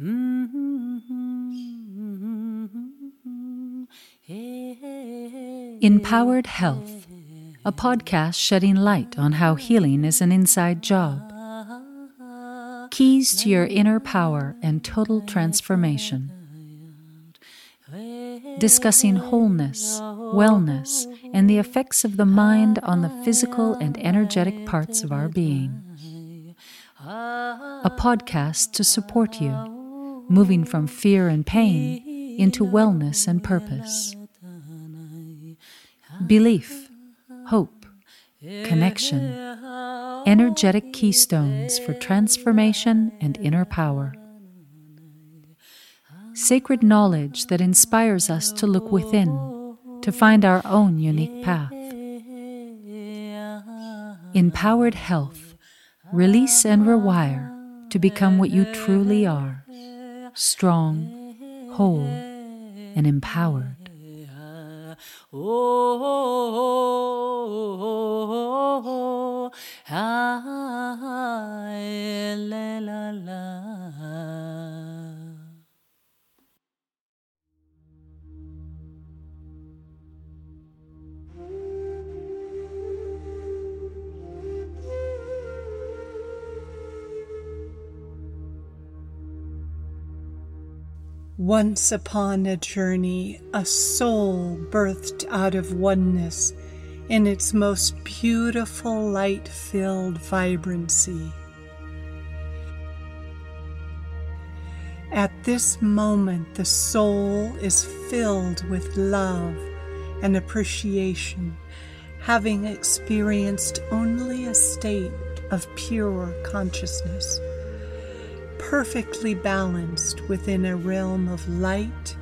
Mm-hmm. Empowered Health, a podcast shedding light on how healing is an inside job. Keys to your inner power and total transformation. Discussing wholeness, wellness, and the effects of the mind on the physical and energetic parts of our being. A podcast to support you, moving from fear and pain into wellness and purpose. Belief, hope, connection, energetic keystones for transformation and inner power. Sacred knowledge that inspires us to look within, to find our own unique path. Empowered health, release and rewire to become what you truly are strong, whole, and empowered. Once upon a journey, a soul birthed out of oneness in its most beautiful light filled vibrancy. At this moment, the soul is filled with love and appreciation, having experienced only a state of pure consciousness perfectly balanced within a realm of light,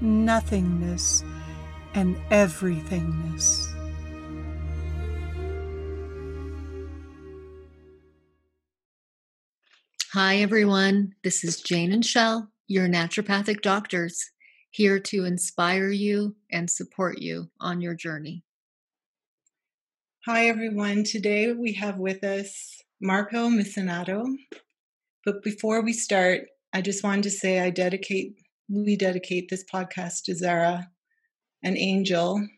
nothingness, and everythingness. Hi, everyone. This is Jane and Shell, your naturopathic doctors, here to inspire you and support you on your journey. Hi, everyone. Today we have with us Marco Misinato. But before we start, I just wanted to say I dedicate, we dedicate this podcast to Zara, an angel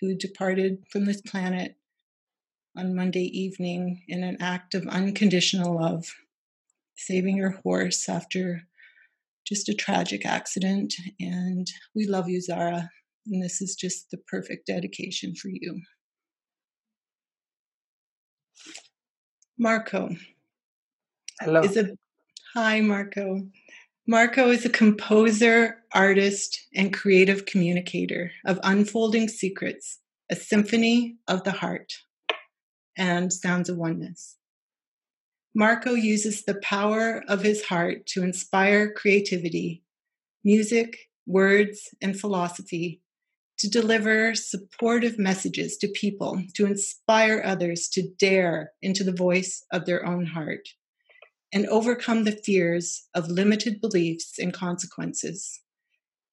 who departed from this planet on Monday evening in an act of unconditional love, saving her horse after just a tragic accident. And we love you, Zara. And this is just the perfect dedication for you. Marco Hello. is a Hi, Marco. Marco is a composer, artist, and creative communicator of Unfolding Secrets, a symphony of the heart, and Sounds of Oneness. Marco uses the power of his heart to inspire creativity, music, words, and philosophy to deliver supportive messages to people, to inspire others to dare into the voice of their own heart and overcome the fears of limited beliefs and consequences.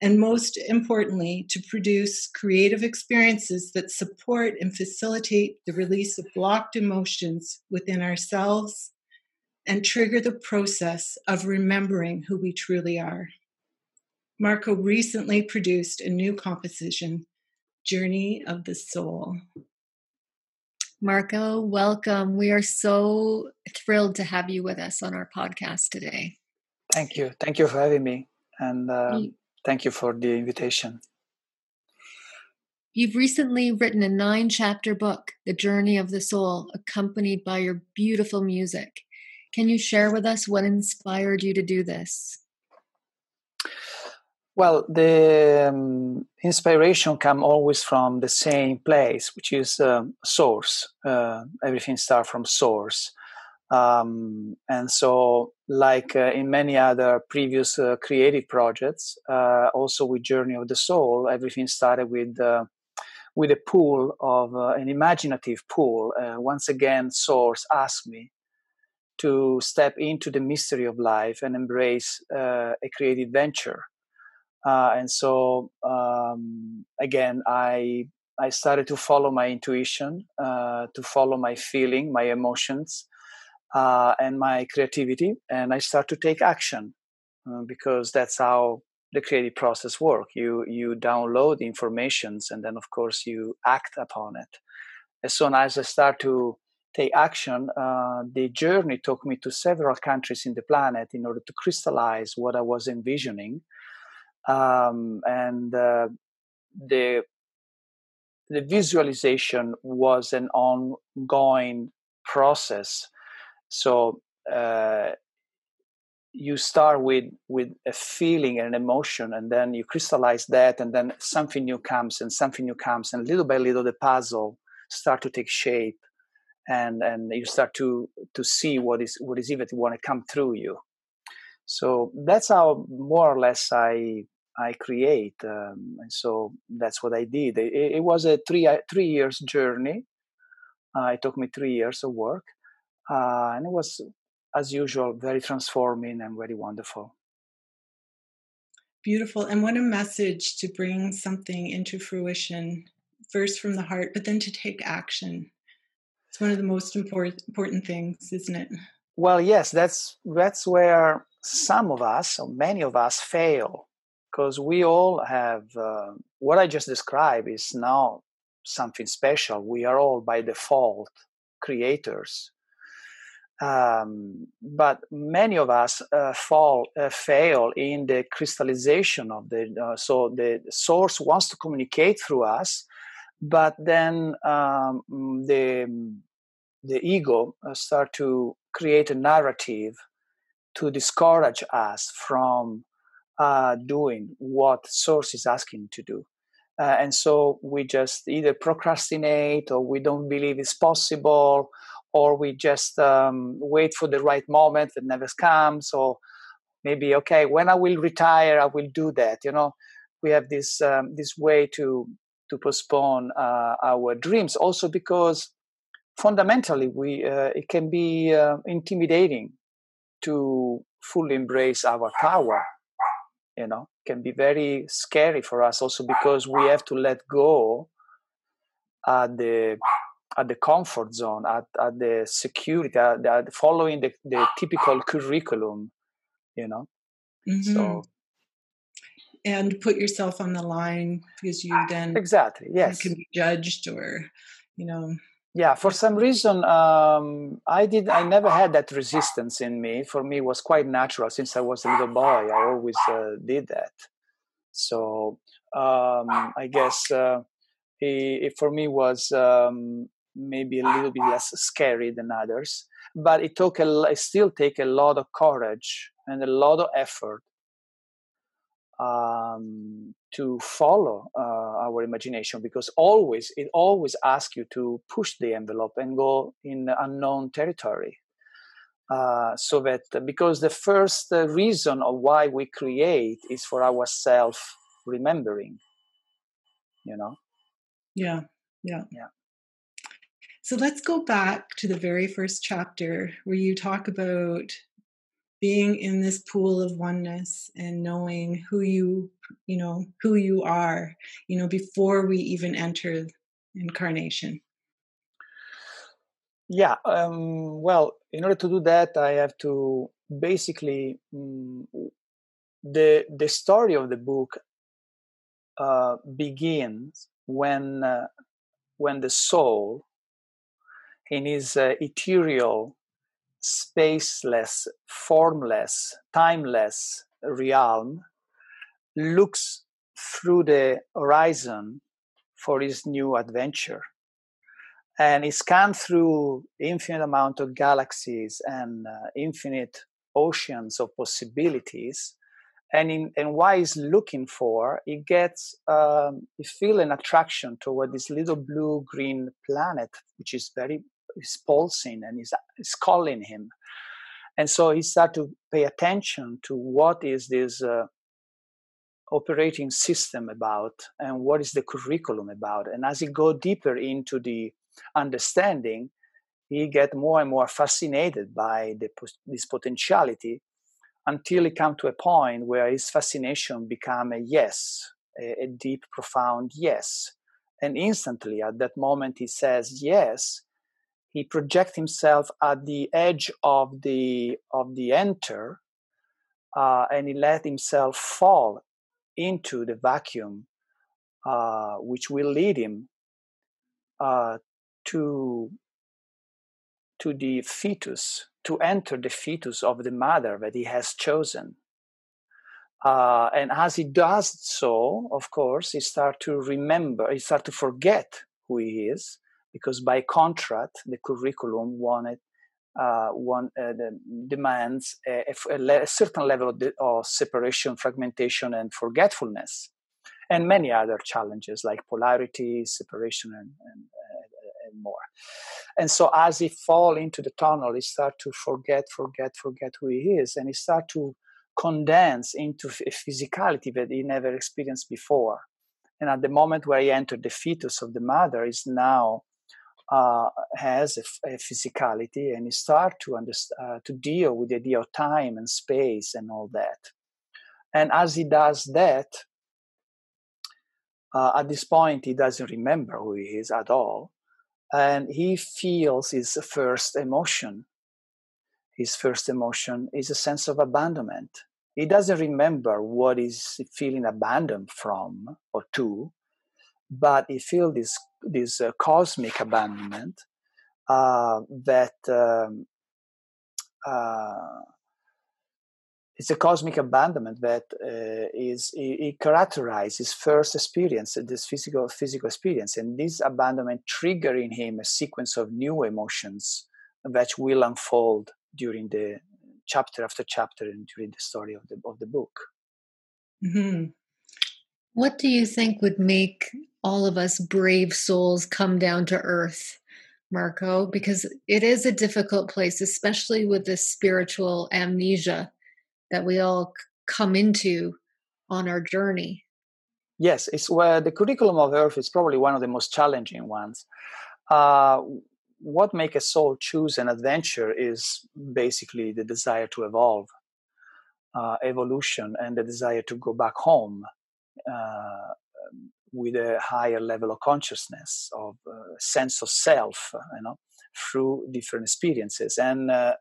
And most importantly, to produce creative experiences that support and facilitate the release of blocked emotions within ourselves and trigger the process of remembering who we truly are. Marco recently produced a new composition, Journey of the Soul. Marco, welcome. We are so thrilled to have you with us on our podcast today. Thank you. Thank you for having me. And um, thank you for the invitation. You've recently written a nine chapter book, The Journey of the Soul, accompanied by your beautiful music. Can you share with us what inspired you to do this? Well, the um, inspiration come always from the same place, which is um, source. Uh, everything starts from source. Um, and so, like uh, in many other previous uh, creative projects, uh, also with Journey of the Soul, everything started with uh, with a pool of uh, an imaginative pool. once again, Source asked me to step into the mystery of life and embrace a creative venture uh, and so um, again i i started to follow my intuition uh, to follow my feeling my emotions uh, and my creativity and i start to take action uh, because that's how the creative process work. You you download informations and then of course you act upon it. As soon as I start to take action, uh, the journey took me to several countries in the planet in order to crystallize what I was envisioning. Um, and uh, the the visualization was an ongoing process. So uh, you start with with a feeling and an emotion, and then you crystallize that, and then something new comes, and something new comes, and little by little the puzzle start to take shape and and you start to to see what is what is even want to come through you so that's how more or less i i create um, and so that's what i did. It, it was a three uh, three years journey. Uh, it took me three years of work uh, and it was as usual very transforming and very wonderful. Beautiful and what a message to bring something into fruition first from the heart but then to take action. It's one of the most important important things, isn't it? Well, yes, that's that's where some of us, or many of us, fail because we all have uh, what I just described is now something special. We are all by default creators. Um, but many of us uh, fall uh, fail in the crystallization of the uh, so the source wants to communicate through us but then um, the the ego uh, start to create a narrative to discourage us from uh, doing what source is asking to do. Uh, and so we just either procrastinate or we don't believe it's possible or we just um, wait for the right moment that never comes or maybe okay when i will retire i will do that you know? We have this um, this way to to postpone uh, our dreams. Also because fundamentally we uh, it can be uh, intimidating to fully embrace our power you know can be very scary for us also because we have to let go at the at the comfort zone at, at the security at, at following the, the typical curriculum you know mm-hmm. so and put yourself on the line because you then exactly yes can be judged or you know yeah for some reason um, i did i never had that resistance in me. For me it was quite natural. Since i was a little boy i always uh, did that. So um, i guess uh, it, it, for me was um, maybe a little bit less scary than others. But it took a it still take a lot of courage and a lot of effort um, to follow uh, our imagination because always it always asks you to push the envelope and go in unknown territory. Uh, so that because the first uh, reason of why we create is for our self remembering you know? Yeah yeah. Yeah. So let's go back to the very first chapter where you talk about being in this pool of oneness and knowing who you you know who you are you know before we even enter incarnation. Yeah um, well in order to do that i have to basically um, the the story of the book uh, begins when uh, when the soul in his uh, ethereal spaceless, formless, timeless realm looks through the horizon for his new adventure. And he scans through infinite amount of galaxies and uh, infinite oceans of possibilities. And, in, and what he's looking for, he gets, um, he feel an attraction toward this little blue-green planet, which is very is pulsing and is, is calling him. And so he started to pay attention to what is this uh, operating system about and what is the curriculum about. And as he go deeper into the understanding, he get more and more fascinated by the, this potentiality until he come to a point where his fascination become a yes, a, a deep, profound yes. And instantly at that moment he says yes, he projects himself at the edge of the of the enter uh, and he let himself fall into the vacuum, uh, which will lead him uh, to to the fetus, to enter the fetus of the mother that he has chosen. Uh, and as he does so, of course, he start to remember, he start to forget who he is, because by contract, the curriculum wanted uh, one uh, demands a, a, a, certain level of, the, of, separation, fragmentation, and forgetfulness, and many other challenges like polarity, separation, and, and, uh, and more. And so, as he fall into the tunnel, he start to forget, forget, forget who he is, and he start to condense into a physicality that he never experienced before. And at the moment where he entered the fetus of the mother, is now uh, has a, a, physicality and you start to understand uh, to deal with the idea of time and space and all that. And as he does that uh, at this point he doesn't remember who he is at all and he feels his first emotion. His first emotion is a sense of abandonment. He doesn't remember what he's feeling abandoned from or to but he feels this this uh, cosmic abandonment uh, that um, uh, it's a cosmic abandonment that uh, is it, characterizes first experience, this physical physical experience, and this abandonment trigger in him a sequence of new emotions that will unfold during the chapter after chapter and during the story of the of the book. Mm-hmm. What do you think would make all of us brave souls come down to earth, Marco? Because it is a difficult place, especially with this spiritual amnesia that we all come into on our journey. Yes, it's where the curriculum of Earth is probably one of the most challenging ones. Uh, what makes a soul choose an adventure is basically the desire to evolve, uh, evolution, and the desire to go back home uh, with a higher level of consciousness, of uh, sense of self, you know, through different experiences. And uh,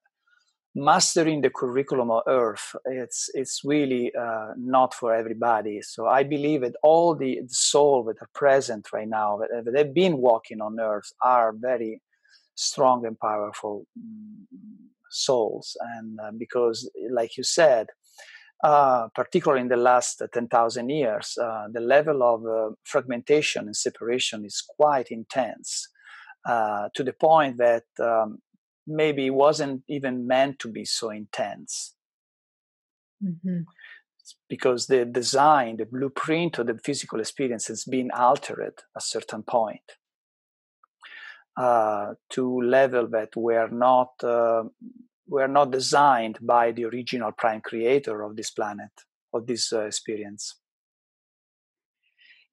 mastering the curriculum of Earth, it's it's really uh, not for everybody. So I believe that all the, the souls that are present right now, that, that have been walking on Earth, are very strong and powerful mm, souls. And uh, because, like you said, uh, particularly in the last 10,000 years, uh, the level of uh, fragmentation and separation is quite intense uh, to the point that um, maybe it wasn't even meant to be so intense. Mm-hmm. Because the design, the blueprint of the physical experience has been altered at a certain point. Uh, to level that were not uh, were not designed by the original prime creator of this planet, of this uh, experience.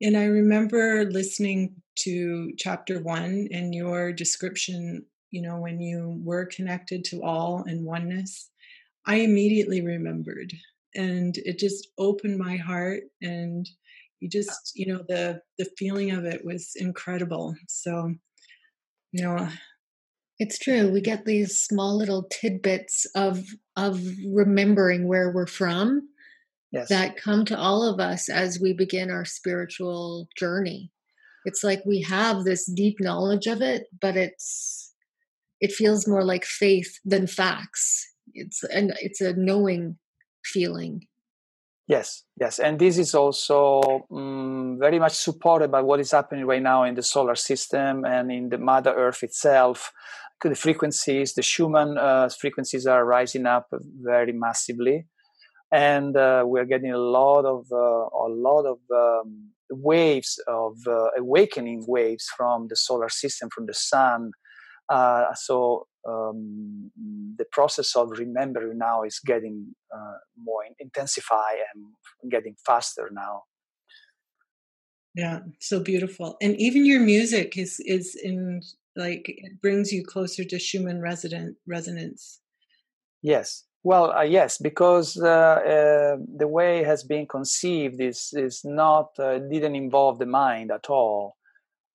And I remember listening to chapter one and your description, you know, when you were connected to all and oneness. I immediately remembered and it just opened my heart and you just you know the the feeling of it was incredible so you know it's true. We get these small little tidbits of of remembering where we're from yes. that come to all of us as we begin our spiritual journey. It's like we have this deep knowledge of it, but it's it feels more like faith than facts. It's and it's a knowing feeling. Yes, yes, and this is also um, very much supported by what is happening right now in the solar system and in the Mother Earth itself the frequencies, the Schumann uh, frequencies are rising up very massively, and uh, we're getting a lot of uh, a lot of um, waves of uh, awakening waves from the solar system, from the sun. Uh, so um, the process of remembering now is getting uh, more intensified and getting faster now. Yeah, so beautiful. And even your music is is in like it brings you closer to Schumann resident resonance. Yes. Well, uh, yes, because uh, uh, the way it has been conceived is is not uh, didn't involve the mind at all.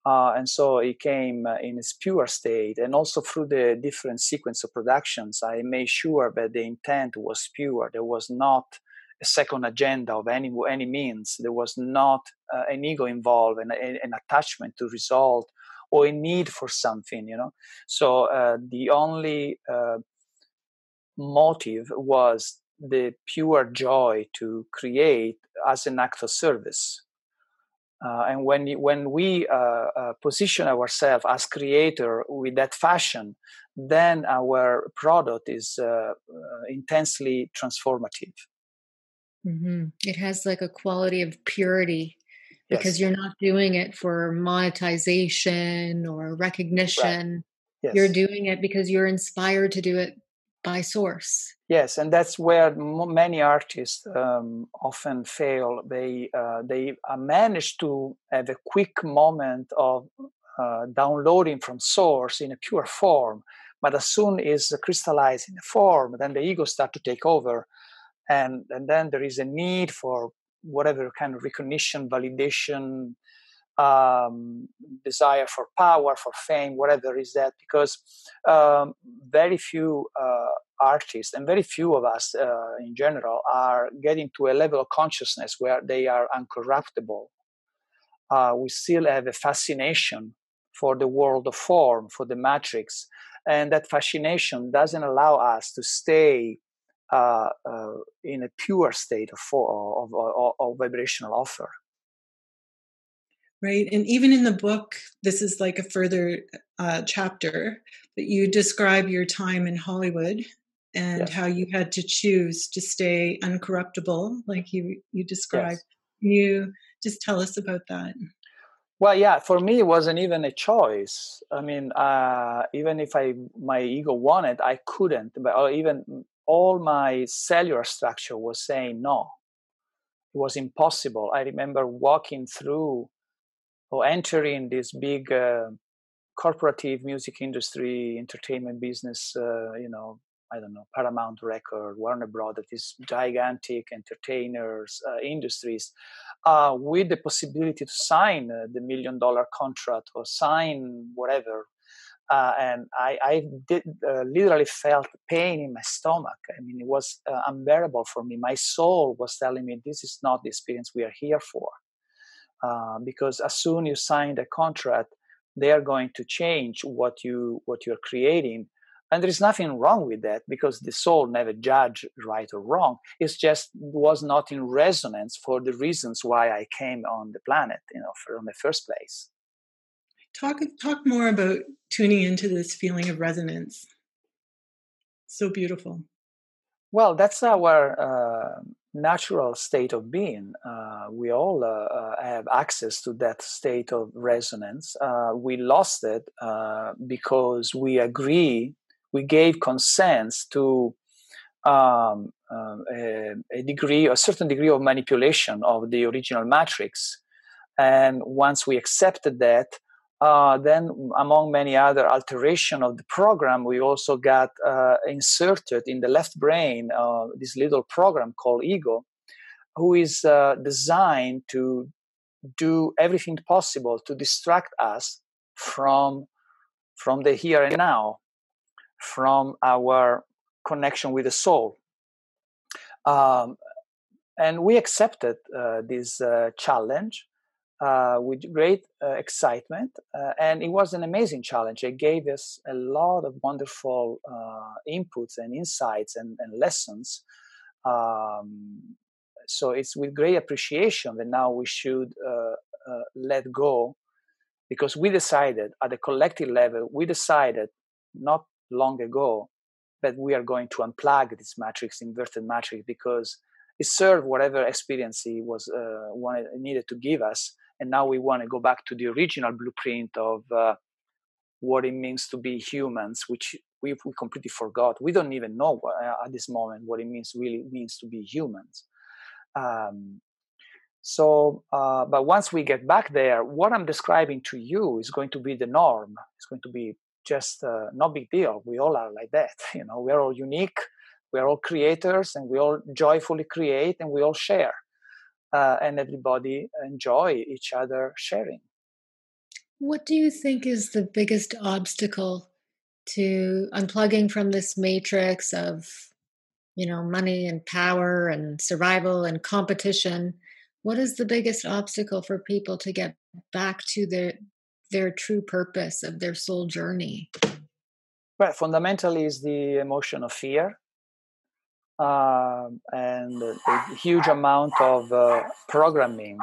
Uh, and so it came uh, in its pure state. And also through the different sequence of productions, I made sure that the intent was pure. There was not a second agenda of any any means. There was not an ego involved and an attachment to result or a need for something. You know, so uh, the only uh, motive was the pure joy to create as an act of service. Uh, and when when we uh, uh, position ourselves as creator with that fashion, then our product is uh, intensely transformative. Mm-hmm. It has like a quality of purity because yes. you're not doing it for monetization or recognition. Right. Yes. You're doing it because you're inspired to do it by source. Yes, and that's where many artists um, often fail. They uh, they uh, manage to have a quick moment of uh, downloading from source in a pure form, but as soon as crystallized in a form, then the ego start to take over, and and then there is a need for whatever kind of recognition, validation, um, desire for power, for fame, whatever is that, because um, very few uh, artists and very few of us uh, in general are getting to a level of consciousness where they are uncorruptible. Uh, we still have a fascination for the world of form, for the matrix, and that fascination doesn't allow us to stay uh, uh, in a pure state of, of, of, of vibrational offer right and even in the book this is like a further uh, chapter that you describe your time in hollywood and yes. how you had to choose to stay uncorruptible like you you described yes. you just tell us about that well yeah for me it wasn't even a choice i mean uh, even if i my ego wanted i couldn't but or even all my cellular structure was saying no it was impossible i remember walking through or entering this big uh, corporative music industry, entertainment business, uh, you know, I don't know, Paramount Record, Warner Brothers, these gigantic entertainers uh, industries, uh, with the possibility to sign uh, the million dollar contract or sign whatever. Uh, and I, I did uh, literally felt pain in my stomach. I mean, it was unbearable for me. My soul was telling me, this is not the experience we are here for. Uh, because as soon you sign the contract, they are going to change what you what you're creating, and there is nothing wrong with that because the soul never judge right or wrong. It's just was not in resonance for the reasons why I came on the planet, you know, from the first place. Talk talk more about tuning into this feeling of resonance. So beautiful. Well, that's our uh, natural state of being. Uh, we all uh, uh, have access to that state of resonance. Uh, we lost it uh, because we agree, we gave consent to um, um, a, a, degree, a certain degree of manipulation of the original matrix. And once we accepted that, uh, then, among many other alteration of the program, we also got uh, inserted in the left brain uh, this little program called Ego, who is uh, designed to do everything possible to distract us from from the here and now, from our connection with the soul. Um, and we accepted uh, this challenge uh, with great uh, excitement. Uh, and it was an amazing challenge. It gave us a lot of wonderful uh, inputs and insights and, and lessons. Um, so it's with great appreciation that now we should uh, let go because we decided at the collective level, we decided not long ago that we are going to unplug this matrix, inverted matrix, because it served whatever experience it was wanted, needed to give us and now we want to go back to the original blueprint of uh, what it means to be humans which we, we completely forgot. We don't even know what, uh, at this moment what it means really means to be humans. Um, so uh, but once we get back there what i'm describing to you is going to be the norm. It's going to be just uh, no big deal. We all are like that you know? We're all unique. We're all creators and we all joyfully create and we all share uh, and everybody enjoy each other sharing. What do you think is the biggest obstacle to unplugging from this matrix of, you know, money and power and survival and competition? What is the biggest obstacle for people to get back to their their true purpose of their soul journey? Well, fundamentally is the emotion of fear uh, and a huge amount of uh, programming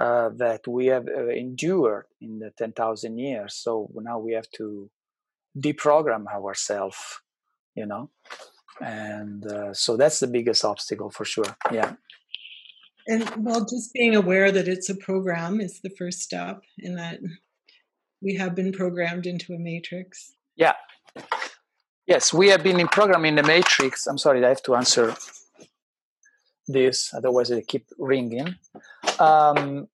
uh, that we have uh, endured in the 10,000 years. So now we have to deprogram ourselves, you know. And uh, so that's the biggest obstacle for sure. Yeah. And well, just being aware that it's a program is the first step in that we have been programmed into a matrix. Yeah. Yes, we have been in programming the matrix. I'm sorry, I have to answer this, otherwise they keep ringing. Um,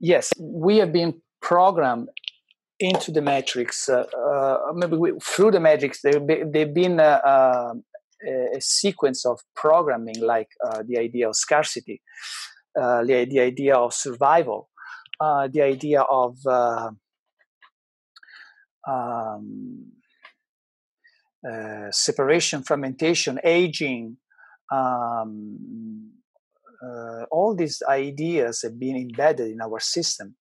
yes, we have been programmed into the matrix. Uh, uh, maybe we, through the matrix, been, they've been uh, uh a, sequence of programming, like uh, the idea of scarcity, the, the idea of survival, the idea of um, uh, separation, fragmentation, aging, um, uh, all these ideas have been embedded in our system,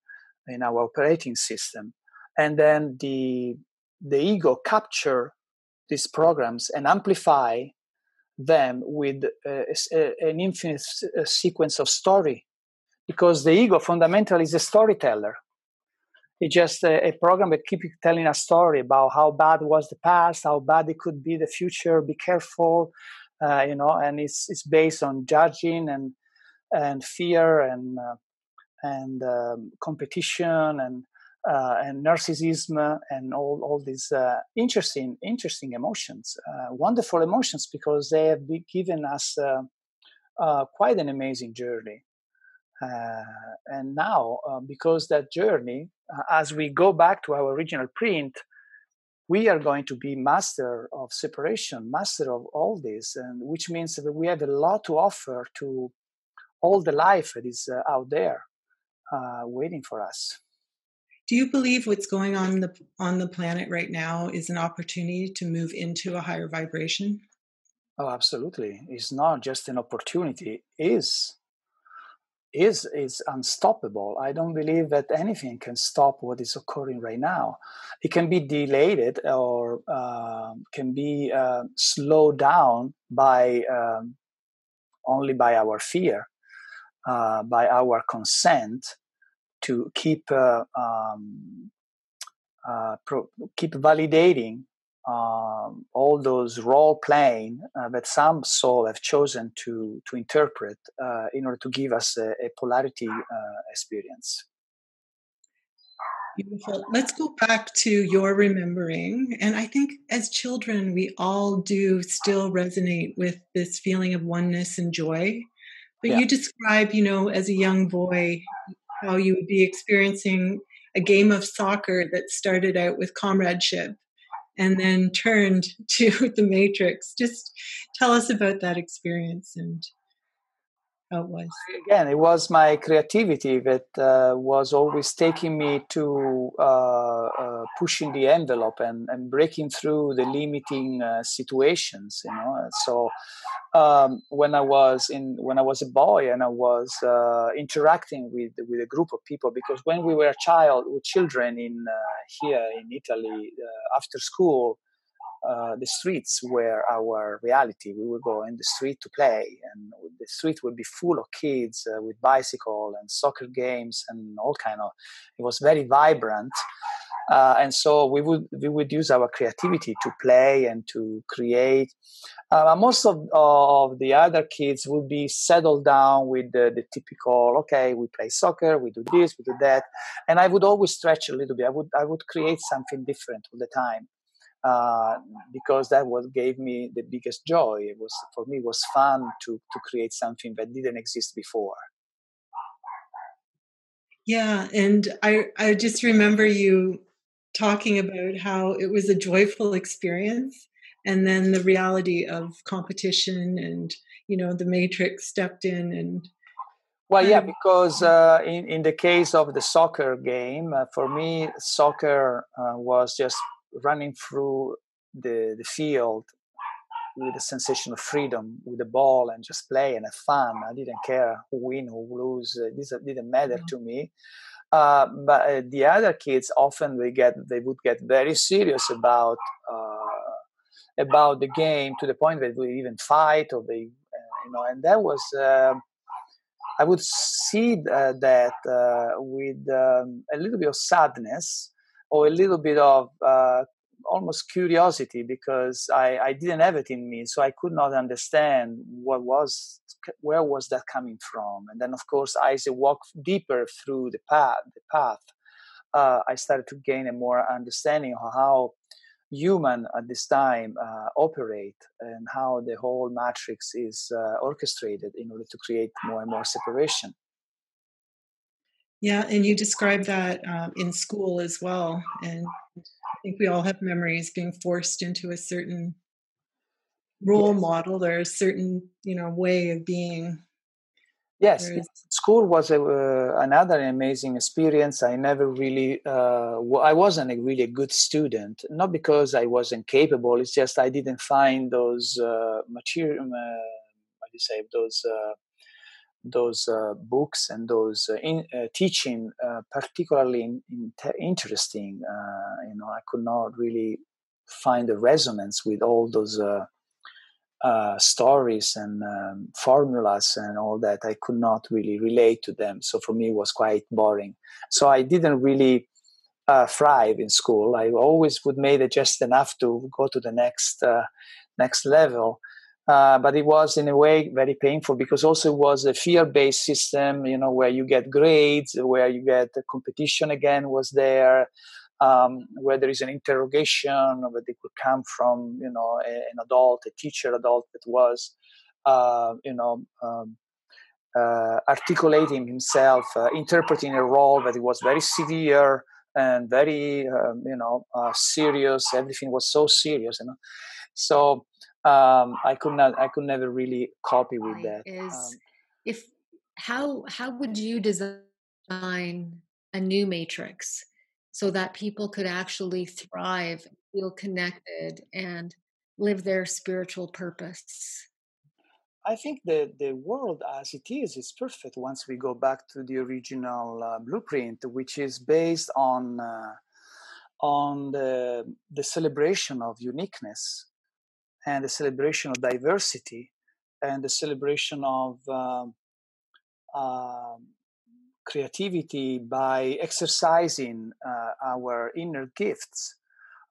in our operating system, and then the the ego capture these programs and amplify them with uh, an infinite sequence of story, because the ego fundamentally is a storyteller it's just a, a, program that keeps telling a story about how bad was the past, how bad it could be the future. Be careful, uh, you know. And it's it's based on judging and and fear and uh, and um, competition and uh, and narcissism and all all these uh, interesting interesting emotions, uh, wonderful emotions because they have given us uh, quite an amazing journey. Uh, and now, uh, because that journey, uh, as we go back to our original print, we are going to be master of separation, master of all this, and which means that we have a lot to offer to all the life that is uh, out there uh, waiting for us. Do you believe what's going on the on the planet right now is an opportunity to move into a higher vibration? Oh, absolutely! It's not just an opportunity; is is is unstoppable. I don't believe that anything can stop what is occurring right now. It can be delayed or uh, can be uh, slowed down by um, only by our fear, uh, by our consent to keep uh, um, uh, pro- keep validating um, all those role playing uh, that some soul have chosen to to interpret uh, in order to give us a, a polarity uh, experience. Beautiful. Let's go back to your remembering. And I think as children, we all do still resonate with this feeling of oneness and joy. But yeah. you describe, you know, as a young boy, how you would be experiencing a game of soccer that started out with comradeship and then turned to the matrix. Just tell us about that experience and how it was. Again it was my creativity that uh, was always taking me to uh, uh, pushing the envelope and, and breaking through the limiting uh, situations you know? So um, when I was in when I was a boy and I was uh, interacting with with a group of people because when we were a child with children in uh, here in Italy after school uh, the streets were our reality. We would go in the street to play and the street would be full of kids uh, with bicycle and soccer games and all kind of it was very vibrant. Uh, and so we would we would use our creativity to play and to create. Uh, most of, of the other kids would be settled down with the, the, typical okay we play soccer we do this we do that. And i would always stretch a little bit. I would i would create something different all the time uh, because that what gave me the biggest joy. It was for me was fun to to create something that didn't exist before. Yeah and i i just remember you talking about how it was a joyful experience and then the reality of competition and you know the matrix stepped in and Well, yeah, because uh, in in the case of the soccer game, uh, for me, soccer uh, was just running through the the field with a sensation of freedom with the ball and just play and have fun. I didn't care who win or lose; uh, this didn't matter to me. Uh, but uh, the other kids often they get they would get very serious about about the game to the point that they even fight or they you know and that was um, I would see uh, that uh, with um, a little bit of sadness or a little bit of uh, almost curiosity because I, I, didn't have it in me, so I could not understand what was where was that coming from. And then, of course, as I walked deeper through the path, the path, uh, I started to gain a more understanding of how human at this time uh, operate and how the whole matrix is uh, orchestrated in order to create more and more separation. Yeah, and you described that um, in school as well. And I think we all have memories being forced into a certain role yes. model or a certain, you know, way of being Yes, school was a, uh, another amazing experience. I never really, uh, I wasn't a really a good student, not because I wasn't capable. It's just I didn't find those uh, material, uh, how do you say, those uh, those uh, books and those in, teaching particularly in, in te- interesting. you know, I could not really find a resonance with all those uh, stories and um, formulas and all that, I could not really relate to them. So for me, it was quite boring. So I didn't really uh, thrive in school. I always would make it just enough to go to the next uh, next level. Uh, but it was in a way very painful because also it was a fear-based system, you know, where you get grades, where you get competition again was there um, where there is an interrogation, where they could come from, you know, a, an adult, a teacher adult that was, uh, you know, um, uh, articulating himself, uh, interpreting a role that it was very severe and very, um, you know, uh, serious. Everything was so serious, you know. So um, I could not, I could never really copy with that. Is um, if how how would you design a new matrix? so that people could actually thrive, feel connected, and live their spiritual purpose? I think the, the world as it is is perfect once we go back to the original uh, blueprint, which is based on uh, on the, the celebration of uniqueness and the celebration of diversity and the celebration of uh, creativity by exercising uh, our inner gifts.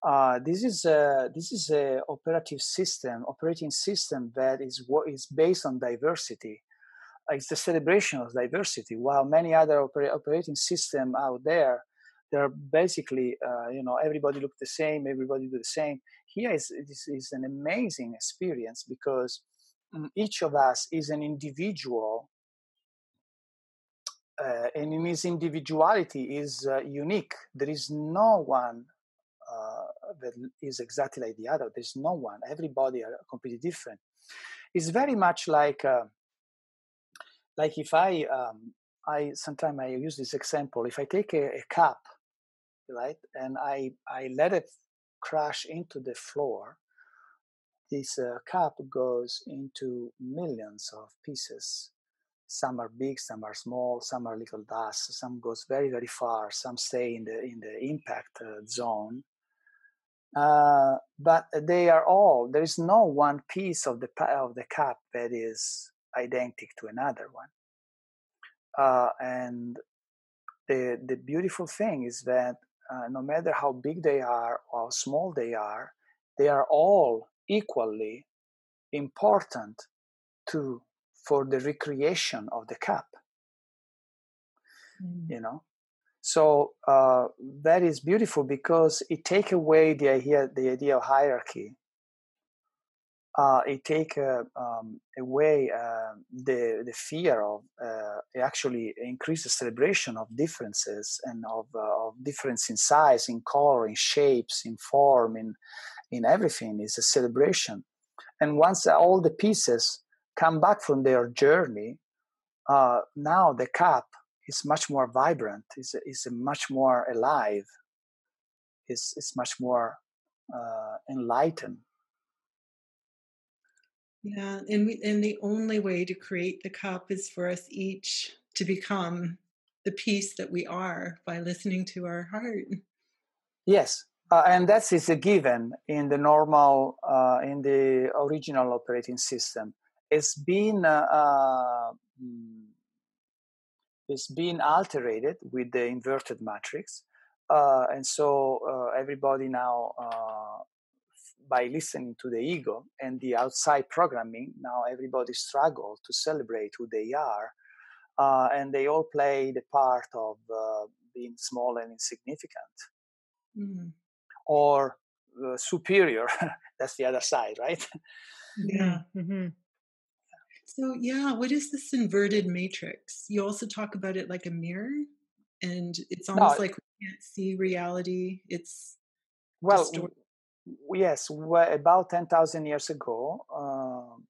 Uh, this is a this is a operative system, operating system that is what is based on diversity. It's the celebration of diversity. While many other oper- operating system out there, they're basically uh, you know everybody look the same, everybody do the same. Here is this is an amazing experience because mm, each of us is an individual uh, and in his individuality is uh, unique. There is no one uh, that is exactly like the other. There's no one. Everybody are completely different. It's very much like uh, like if I um, I sometimes I use this example. If I take a, a cup, right, and I I let it crash into the floor, this uh, cup goes into millions of pieces. Some are big some are small some are little dust some goes very very far some stay in the in the impact uh, zone. Uh, but they are all there is no one piece of the of the cap that is identical to another one. Uh, and the the beautiful thing is that uh, no matter how big they are or how small they are they are all equally important to for the recreation of the cup mm. you know? So uh, that is beautiful because it take away the idea the idea of hierarchy uh, it take uh, um, away uh, the the fear of uh, actually increase the celebration of differences and of, uh, of difference in size, in color, in shapes, in form, in in everything is a celebration. And once all the pieces come back from their journey uh, now the cup is much more vibrant, is is much more alive, is is much more enlightened. Yeah, and we, and the only way to create the cup is for us each to become the piece that we are by listening to our heart. Yes, uh, and that is a given in the normal, uh, in the original operating system. It's been uh, uh mm, it's been altered with the inverted matrix, uh, and so uh, everybody now, by listening to the ego and the outside programming, now everybody struggles to celebrate who they are uh, and they all play the part of uh, being small and insignificant mm. or uh, superior that's the other side right yeah mm-hmm. so yeah what is this inverted matrix you also talk about it like a mirror and it's almost no, like we can't see reality it's well distorted. Yes about 10000 years ago um,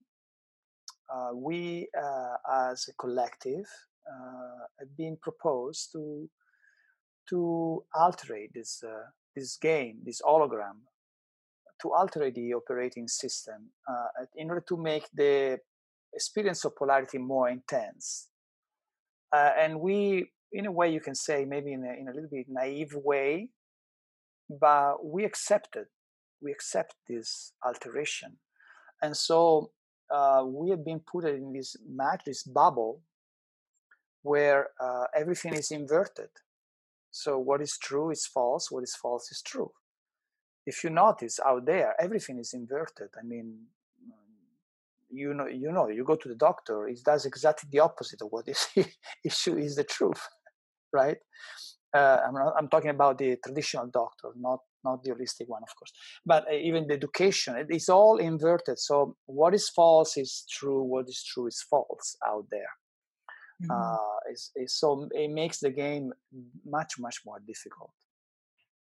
uh, we uh, as a collective uh, have been proposed to to alter this this game, this hologram, to alter the operating system in order to make the experience of polarity more intense. Uh, and we, in a way, you can say maybe in a, in a little bit naive way, but we accepted, we accept this alteration. And so uh, we have been put in this matrix bubble where uh, everything is inverted. So what is true is false, what is false is true. If you notice out there, everything is inverted. I mean, you know, you know, you go to the doctor, it does exactly the opposite of what is issue is the truth, right? Uh, I'm, not, I'm talking about the traditional doctor, not not the holistic one, of course. But uh, even the education, it is all inverted. So what is false is true. What is true is false out there. Mm-hmm. Uh, is, is so it makes the game much much more difficult.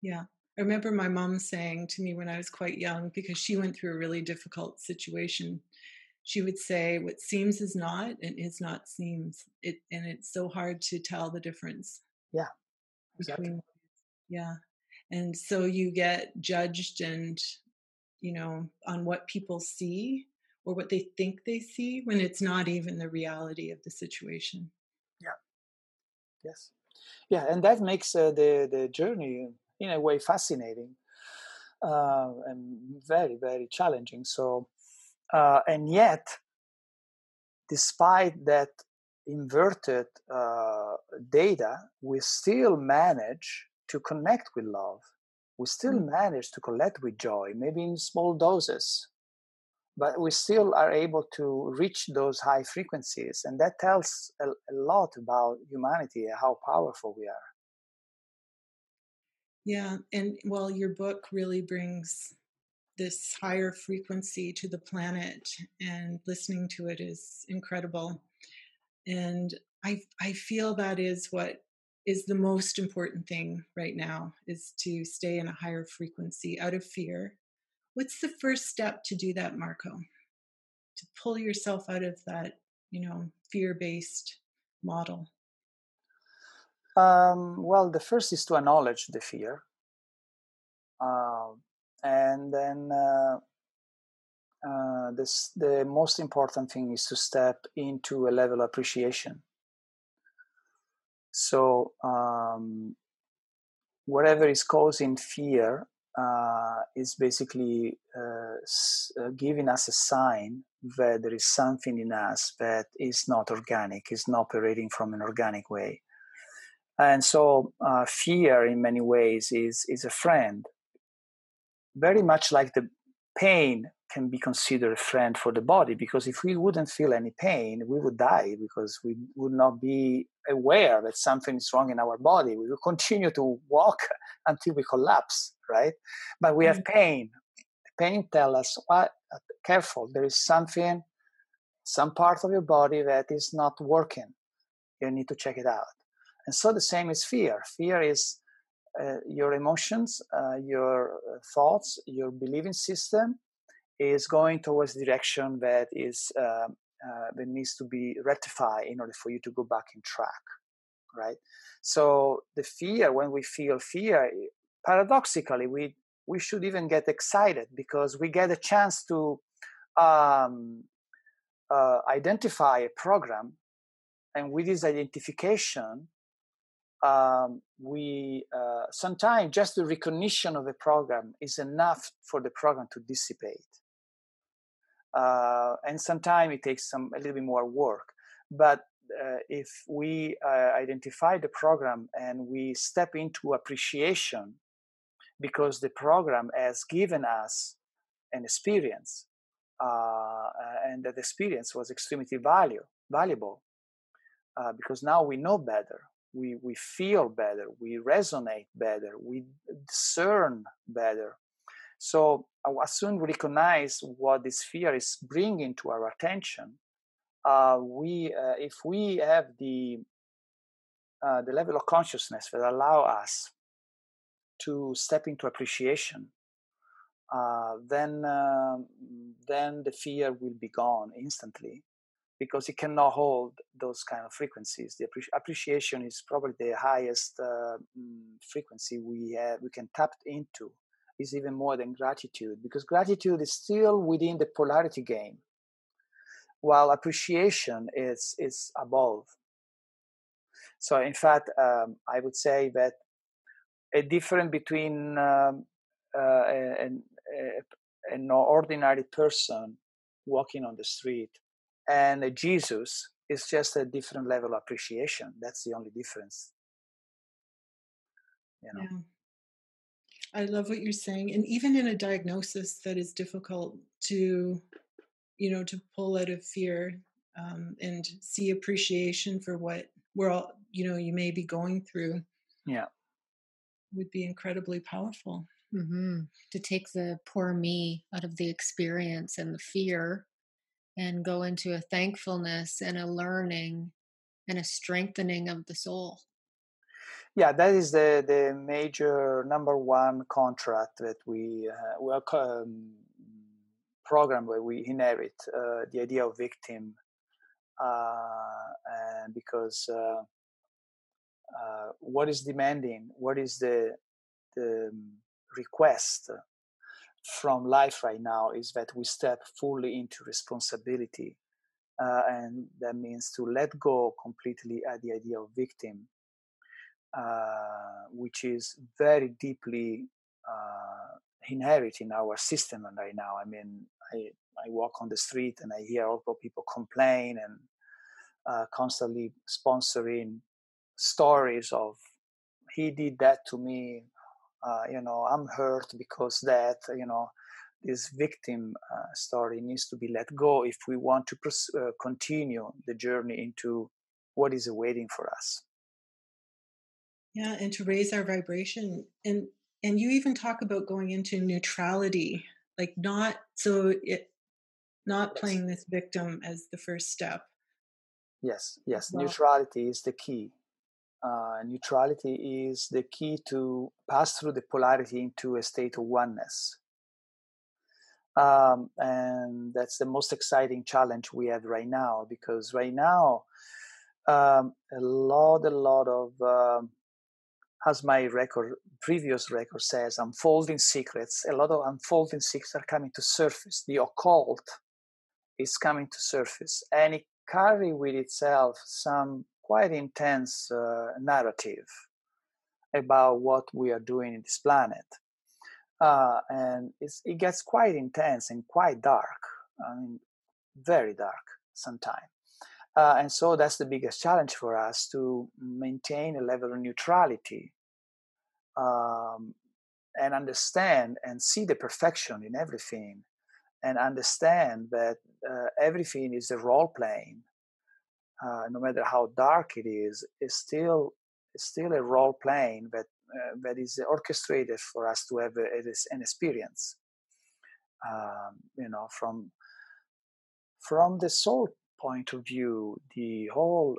Yeah. I remember my mom saying to me when I was quite young, because she went through a really difficult situation. She would say, "What seems is not, and is not seems." It and it's so hard to tell the difference. Yeah, exactly. Between, yeah, and so you get judged and you know on what people see or what they think they see when it's not even the reality of the situation. Yeah. Yes. Yeah and that makes uh, the the journey in a way fascinating uh, and very very challenging so uh, and yet despite that inverted uh, data we still manage to connect with love. We still mm. manage to connect with joy, maybe in small doses, but we still are able to reach those high frequencies. And that tells a, a lot about humanity, and how powerful we are. Yeah. And well, your book really brings this higher frequency to the planet, and listening to it is incredible. And I, I feel that is what is the most important thing right now is to stay in a higher frequency out of fear. What's the first step to do that marco? To pull yourself out of that you know fear-based model. Um, well the first is to acknowledge the fear. Uh, and then uh, uh, this, the most important thing is to step into a level of appreciation so um, whatever is causing fear uh, is basically uh, uh, giving us a sign that there is something in us that is not organic, is not operating from an organic way. And so uh, fear, in many ways, is is a friend. Very much like the pain can be considered a friend for the body because if we wouldn't feel any pain, we would die because we would not be aware that something is wrong in our body. We will continue to walk until we collapse, right? But we have mm. pain. Pain tells us, what, careful, there is something, some part of your body that is not working. You need to check it out. And so the same is fear. Fear is uh, your emotions, uh, your uh, thoughts, your believing system is going towards the direction that is um, uh, that needs to be rectified in order for you to go back in track right? So the fear when we feel fear paradoxically we we should even get excited because we get a chance to um, uh, identify a program and with this identification um, we uh, sometimes just the recognition of the program is enough for the program to dissipate uh, and sometimes it takes some a little bit more work. But uh, if we uh, identify the program and we step into appreciation because the program has given us an experience uh, and that experience was extremely value, valuable uh, because now we know better. We, we feel better. We resonate better. We discern better. So as soon we recognize what this fear is bringing to our attention uh, we uh, if we have the uh, the level of consciousness that allow us to step into appreciation, uh, then uh, then the fear will be gone instantly because it cannot hold those kind of frequencies. The appreciation is probably the highest uh, mm, frequency we have, we can tap into. Is even more than gratitude because gratitude is still within the polarity game, while appreciation is is above. So, in fact, um, I would say that a difference between um, uh, an, an ordinary person walking on the street and a Jesus is just a different level of appreciation. That's the only difference. You know? Yeah. I love what you're saying. And even in a diagnosis that is difficult to, you know, to pull out of fear um, and see appreciation for what we're all, you know, you may be going through. Yeah would be incredibly powerful. Mm-hmm. To take the poor me out of the experience and the fear and go into a thankfulness and a learning and a strengthening of the soul. Yeah, that is the, the major number one contract that we uh, we um, program where we inherit uh, the idea of victim, uh, because uh, uh, what is demanding, what is the the um, request from life right now is that we step fully into responsibility, uh, and that means to let go completely at the idea of victim, which is very deeply uh, inherent in our system and right now. I mean, I I walk on the street and I hear all people complain and uh, constantly sponsoring stories of he did that to me uh, you know i'm hurt because that you know this victim uh, story needs to be let go if we want to uh, continue the journey into what is awaiting for us yeah and to raise our vibration and and you even talk about going into neutrality like not so it not playing this victim as the first step. Yes yes neutrality is the key. Uh, neutrality is the key to pass through the polarity into a state of oneness. Um, and that's the most exciting challenge we have right now because right now, um, a lot, a lot of, um, as my record, previous record says, unfolding secrets, a lot of unfolding secrets are coming to surface. The occult is coming to surface and it carry with itself some quite intense uh, narrative about what we are doing in this planet. Uh, and it gets quite intense and quite dark. I mean, very dark sometimes. Uh, and so that's the biggest challenge for us to maintain a level of neutrality um, and understand and see the perfection in everything and understand that uh, everything is a role playing uh, no matter how dark it is, is still is still a role playing that uh, that is orchestrated for us to have a, an experience. Um, you know, from from the soul point of view, the whole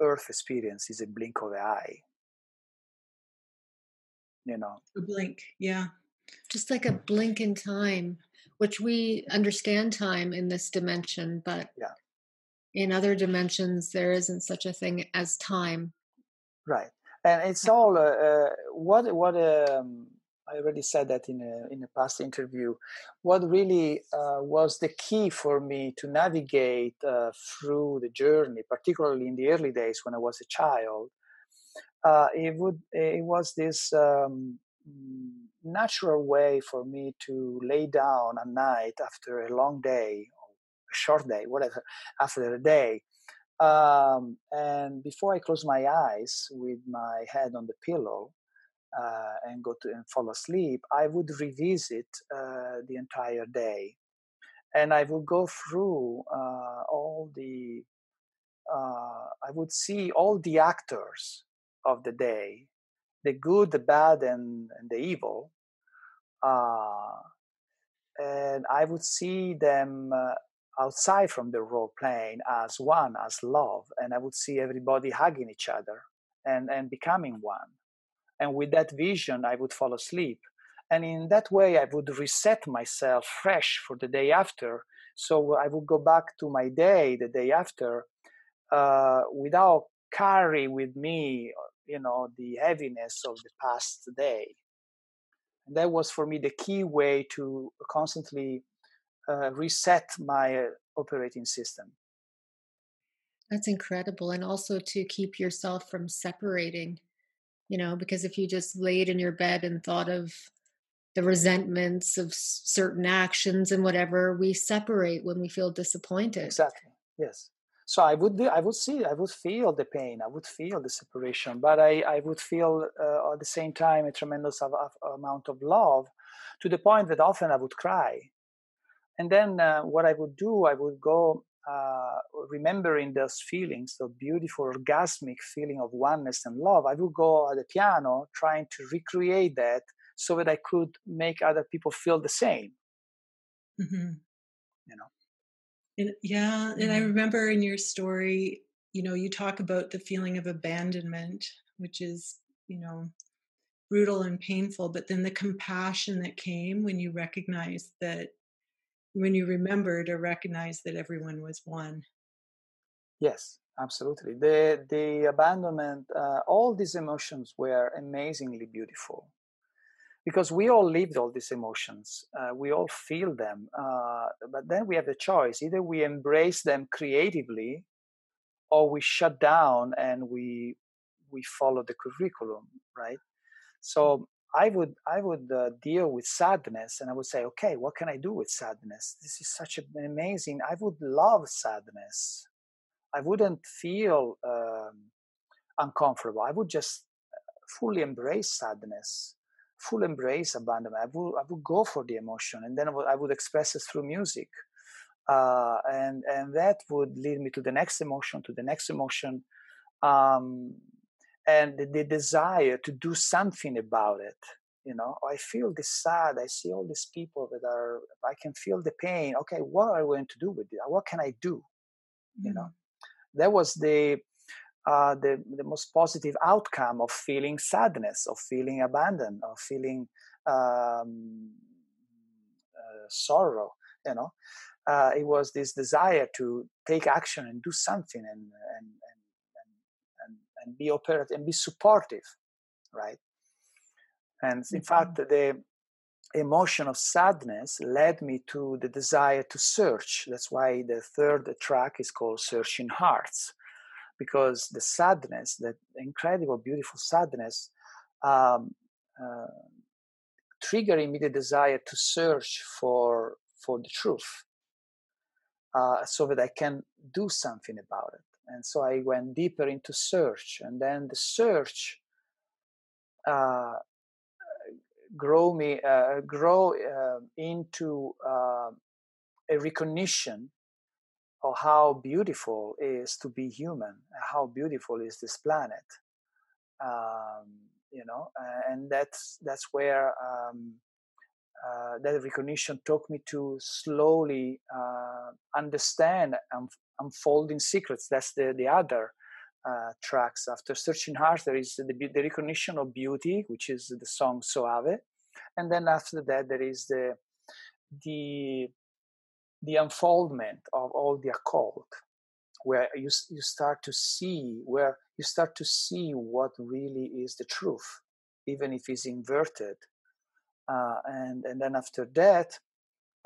Earth experience is a blink of the eye. You know, a blink, yeah, just like a blink in time, which we understand time in this dimension, but yeah. in other dimensions there isn't such a thing as time. Right. And it's all uh, uh, what what um, I already said that in a in a past interview. What really uh, was the key for me to navigate uh, through the journey, particularly in the early days when I was a child, uh, it would it was this um, natural way for me to lay down at night after a long day, a short day, whatever, after a day, um, and before I close my eyes with my head on the pillow uh, and go to and fall asleep, I would revisit uh, the entire day, and I would go through uh, all the. Uh, I would see all the actors of the day, the good, the bad, and, and the evil, uh, and I would see them uh, outside from the role playing as one, as love, and I would see everybody hugging each other and, and becoming one. And with that vision, I would fall asleep. And in that way, I would reset myself fresh for the day after. So I would go back to my day the day after uh, without carry with me, you know, the heaviness of the past day. And that was for me the key way to constantly uh, reset my operating system. That's incredible. And also to keep yourself from separating, you know, because if you just laid in your bed and thought of the resentments of certain actions and whatever, we separate when we feel disappointed. Exactly. Yes. So I would I would see I would feel the pain I would feel the separation but I I would feel uh, at the same time a tremendous of, of amount of love to the point that often I would cry and then uh, what I would do, I would go uh, remembering those feelings, the beautiful orgasmic feeling of oneness and love. I would go at the piano trying to recreate that so that I could make other people feel the same. Mm-hmm. You know. And, yeah, and I mm-hmm. remember in your story, you know, you talk about the feeling of abandonment, which is, you know, brutal and painful, but then the compassion that came when you recognized that when you remember to recognize that everyone was one. Yes absolutely. The the abandonment uh, all these emotions were amazingly beautiful because we all lived all these emotions uh, we all feel them uh, but then we have the choice either we embrace them creatively or we shut down and we we follow the curriculum right? So I would I would uh, deal with sadness, and I would say, okay, what can I do with sadness? This is such an amazing. I would love sadness. I wouldn't feel um, uncomfortable. I would just fully embrace sadness, full embrace abandonment. I would I would go for the emotion, and then I would, I would express it through music, uh, and and that would lead me to the next emotion, to the next emotion. Um, and the, desire to do something about it you know? I feel this sad i see all these people that are i can feel the pain okay what are we going to do with it? What can i do? You know? Mm. that was the uh, the the most positive outcome of feeling sadness of feeling abandoned of feeling um, uh, sorrow you know? Uh, it was this desire to take action and do something and and, and be operative and be supportive, right? And in mm-hmm. fact, the emotion of sadness led me to the desire to search. That's why the third track is called Searching Hearts, because the sadness, that incredible, beautiful sadness, um, uh, triggering me the desire to search for for the truth, uh, so that I can do something about it and so i went deeper into search and then the search uh, grow me uh, grow uh, into uh, a recognition of how beautiful is to be human how beautiful is this planet um, you know and that's that's where um, uh, that recognition took me to slowly uh, understand and unfolding secrets. That's the the other uh, tracks. After Searching Heart, there is the, the recognition of beauty, which is the song Soave, and then after that there is the the the unfoldment of all the occult. where you you start to see where you start to see what really is the truth, even if it's inverted. Uh, and and then after that,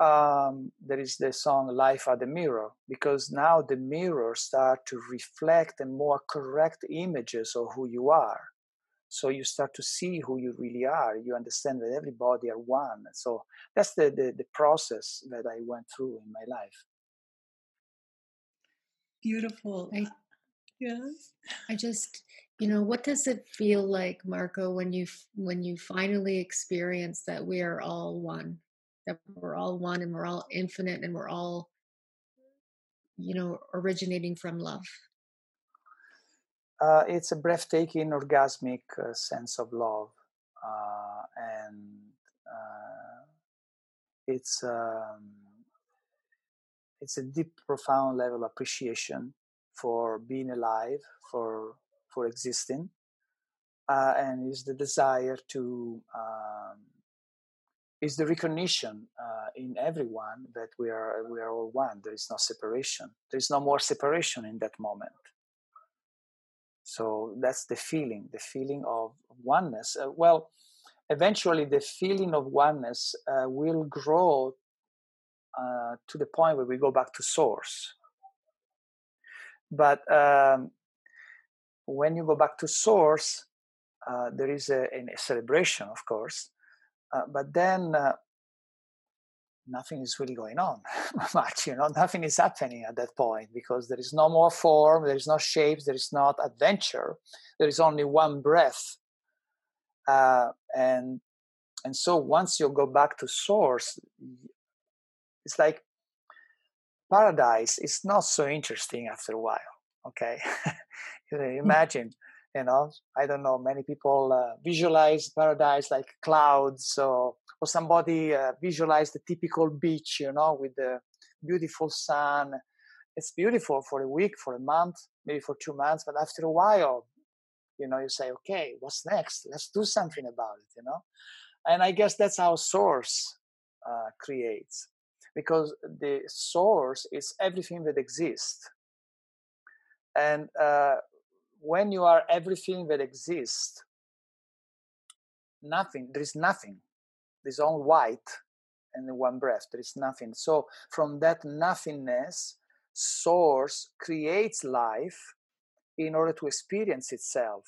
um, there is the song "Life at the Mirror" because now the mirror start to reflect and more correct images of who you are. So you start to see who you really are. You understand that everybody are one. So that's the, the, the process that I went through in my life. Beautiful. I, yes. I just, you know, what does it feel like, Marco, when you when you finally experience that we are all one, that we're all one, and we're all infinite, and we're all, you know, originating from love? Uh, it's a breathtaking, orgasmic uh, sense of love, uh, and uh, it's. Um, it's a deep, profound level of appreciation for being alive, for for existing, uh, and is the desire to um, is the recognition uh, in everyone that we are we are all one. There is no separation. There is no more separation in that moment. So that's the feeling, the feeling of oneness. Uh, well, eventually, the feeling of oneness uh, will grow uh, to the point where we go back to source. But um, when you go back to source, uh, there is a, a, celebration, of course, uh, but then uh, nothing is really going on much. You know, nothing is happening at that point because there is no more form, there is no shapes, there is not adventure. There is only one breath, uh, and and so once you go back to source, it's like paradise is not so interesting after a while okay hmm. imagine you know i don't know many people uh, visualize paradise like clouds or or somebody uh, visualize the typical beach you know with the beautiful sun. It's beautiful for a week for a month maybe for two months but after a while you know you say okay what's next? Let's do something about it you know? And i guess that's how source uh, creates because the source is everything that exists. And uh, when you are everything that exists, nothing, there is nothing. There's only white and one breath, there is nothing. So from that nothingness, source creates life in order to experience itself,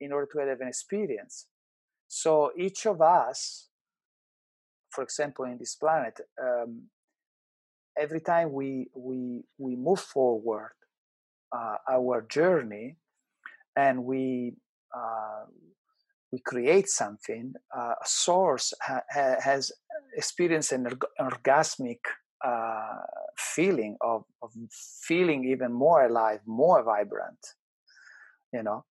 in order to have an experience. So each of us for example, in this planet, um, every time we we we move forward uh, our journey and we uh, we create something, uh, a source ha- ha- has experienced an orgasmic uh, feeling of, of feeling even more alive, more vibrant. You know,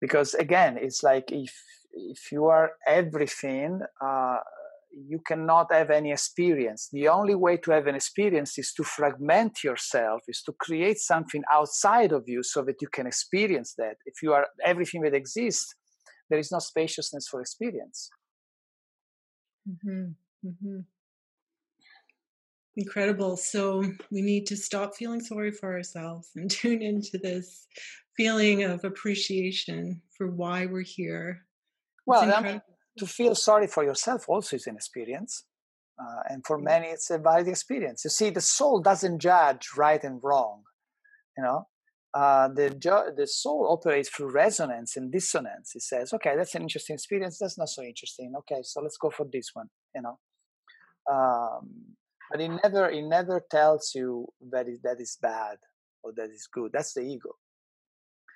because again, it's like if if you are everything uh, you cannot have any experience. The only way to have an experience is to fragment yourself, is to create something outside of you so that you can experience that. If you are everything that exists, there is no spaciousness for experience. Mm-hmm. Mm-hmm. Incredible. So we need to stop feeling sorry for ourselves and tune into this feeling of appreciation for why we're here. Well, to feel sorry for yourself also is an experience. Uh, and for many, it's a valid experience. You see, the soul doesn't judge right and wrong. You know, uh, the the soul operates through resonance and dissonance. It says, "Okay, that's an interesting experience. That's not so interesting. Okay, so let's go for this one." You know, um, but it never it never tells you that is that is bad or that is good. That's the ego.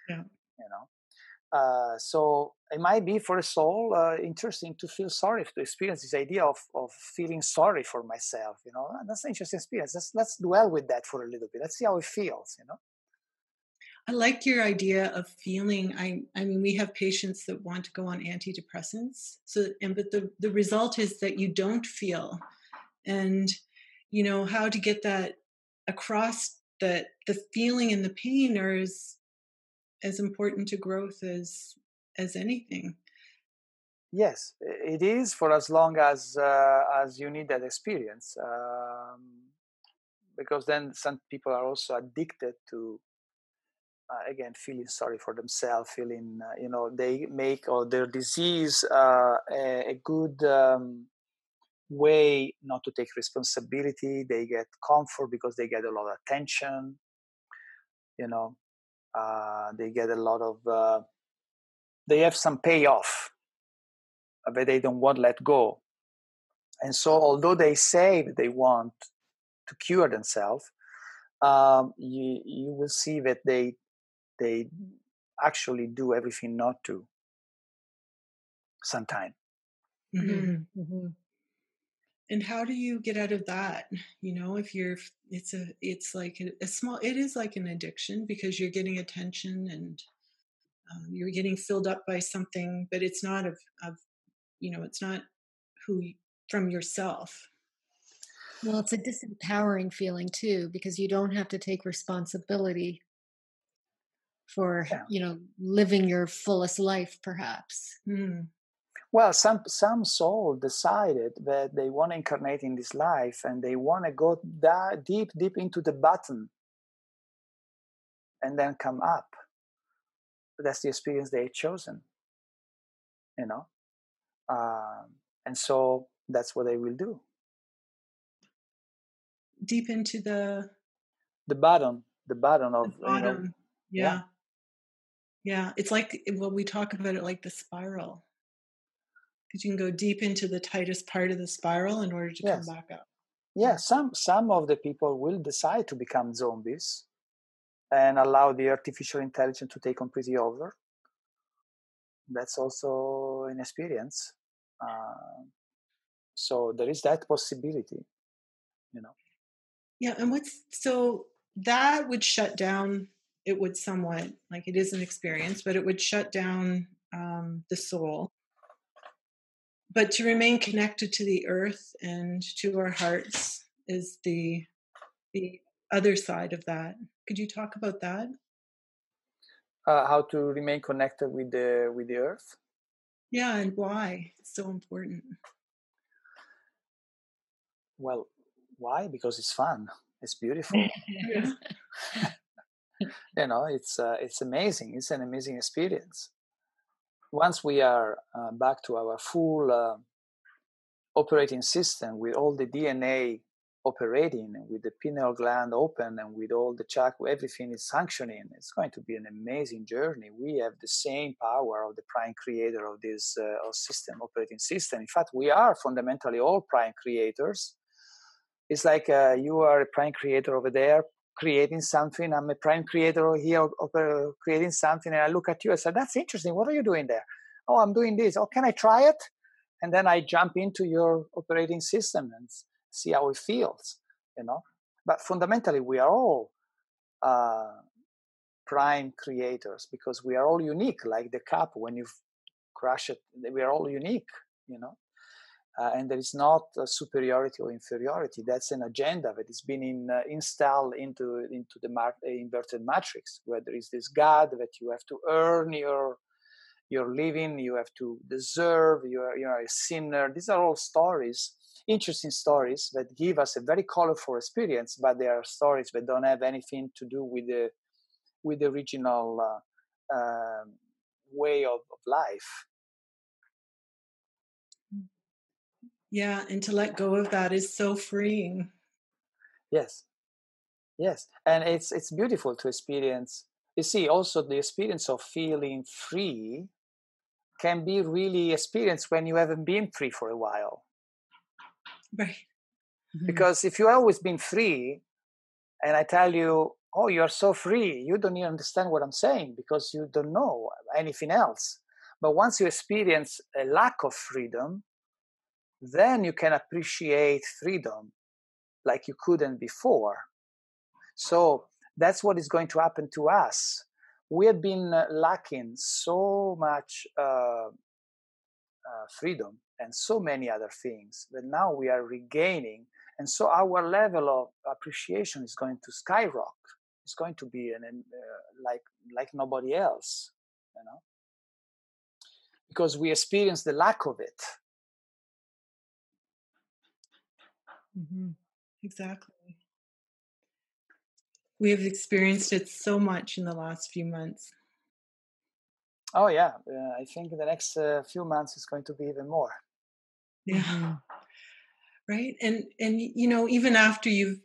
Yeah. You know, uh, so it might be for a soul uh, interesting to feel sorry to experience this idea of, of feeling sorry for myself you know? That's an interesting experience. Let's, let's dwell with that for a little bit. Let's see how it feels you know? I like your idea of feeling i i mean we have patients that want to go on antidepressants so and but the the result is that you don't feel and you know how to get that across that the feeling and the pain are as as important to growth as as anything. Yes it is for as long as uh, as you need that experience um, because then some people are also addicted to uh, again feeling sorry for themselves feeling uh, you know they make or their disease uh, a, a, good um, way not to take responsibility they get comfort because they get a lot of attention you know uh, they get a lot of uh, they have some payoff but they don't want to let go and so although they say that they want to cure themselves um, you you will see that they they actually do everything not to sometime mm-hmm. mm-hmm. And how do you get out of that you know if you're it's a it's like a, a small it is like an addiction because you're getting attention and um, you're getting filled up by something but it's not of of you know it's not who from yourself well it's a disempowering feeling too because you don't have to take responsibility for yeah. you know living your fullest life perhaps mm. Well some some soul decided that they want to incarnate in this life and they want to go da- deep deep into the button and then come up that's the experience they chosen you know um, and so that's what they will do deep into the the bottom the bottom of the bottom. You know, yeah. yeah. Yeah, it's like when we talk about it like the spiral, because you can go deep into the tightest part of the spiral in order to yes. come back up. Yeah, some some of the people will decide to become zombies and allow the artificial intelligence to take completely over. That's also an experience. Uh, so there is that possibility, you know. Yeah, and what's so that would shut down it would somewhat like it is an experience, but it would shut down um, the soul. But to remain connected to the earth and to our hearts is the the other side of that. Could you talk about that? Uh, how to remain connected with the with the earth? Yeah, and why it's so important. Well, why? Because it's fun. It's beautiful. you know it's uh, it's amazing it's an amazing experience once we are uh, back to our full uh, operating system with all the dna operating with the pineal gland open and with all the chakra everything is functioning it's going to be an amazing journey. We have the same power of the prime creator of this uh, system operating system. In fact we are fundamentally all prime creators. It's like uh, you are a prime creator over there creating something. I'm a prime creator here of, uh, creating something, and I look at you. I said, "That's interesting. What are you doing there?" Oh, I'm doing this. Oh, can I try it? And then I jump into your operating system and see how it feels. You know, but fundamentally, we are all uh, prime creators because we are all unique. Like the cup, when you crush it, we are all unique. You know, uh, and there is not superiority or inferiority. That's an agenda that has been in, uh, installed into into the mar- uh, inverted matrix, where there is this God that you have to earn your your living, you have to deserve, you are you are a sinner. These are all stories, interesting stories that give us a very colorful experience, but they are stories that don't have anything to do with the with the original uh, um, way of, of life. Yeah, and to let go of that is so freeing. Yes. Yes. And it's it's beautiful to experience. You see, also the experience of feeling free can be really experienced when you haven't been free for a while. Right. Mm-hmm. Because if you always been free and I tell you, oh, you're so free, you don't even understand what I'm saying because you don't know anything else. But once you experience a lack of freedom, then you can appreciate freedom like you couldn't before. So that's what is going to happen to us. We have been uh, lacking so much uh, uh, freedom and so many other things, but now we are regaining. And so our level of appreciation is going to skyrocket. It's going to be an, uh, like like nobody else, you know, because we experience the lack of it Mm-hmm. Exactly. we have experienced it so much in the last few months. Oh yeah, uh, I think the next uh, few months is going to be even more. Yeah. Right. And and you know, even after you've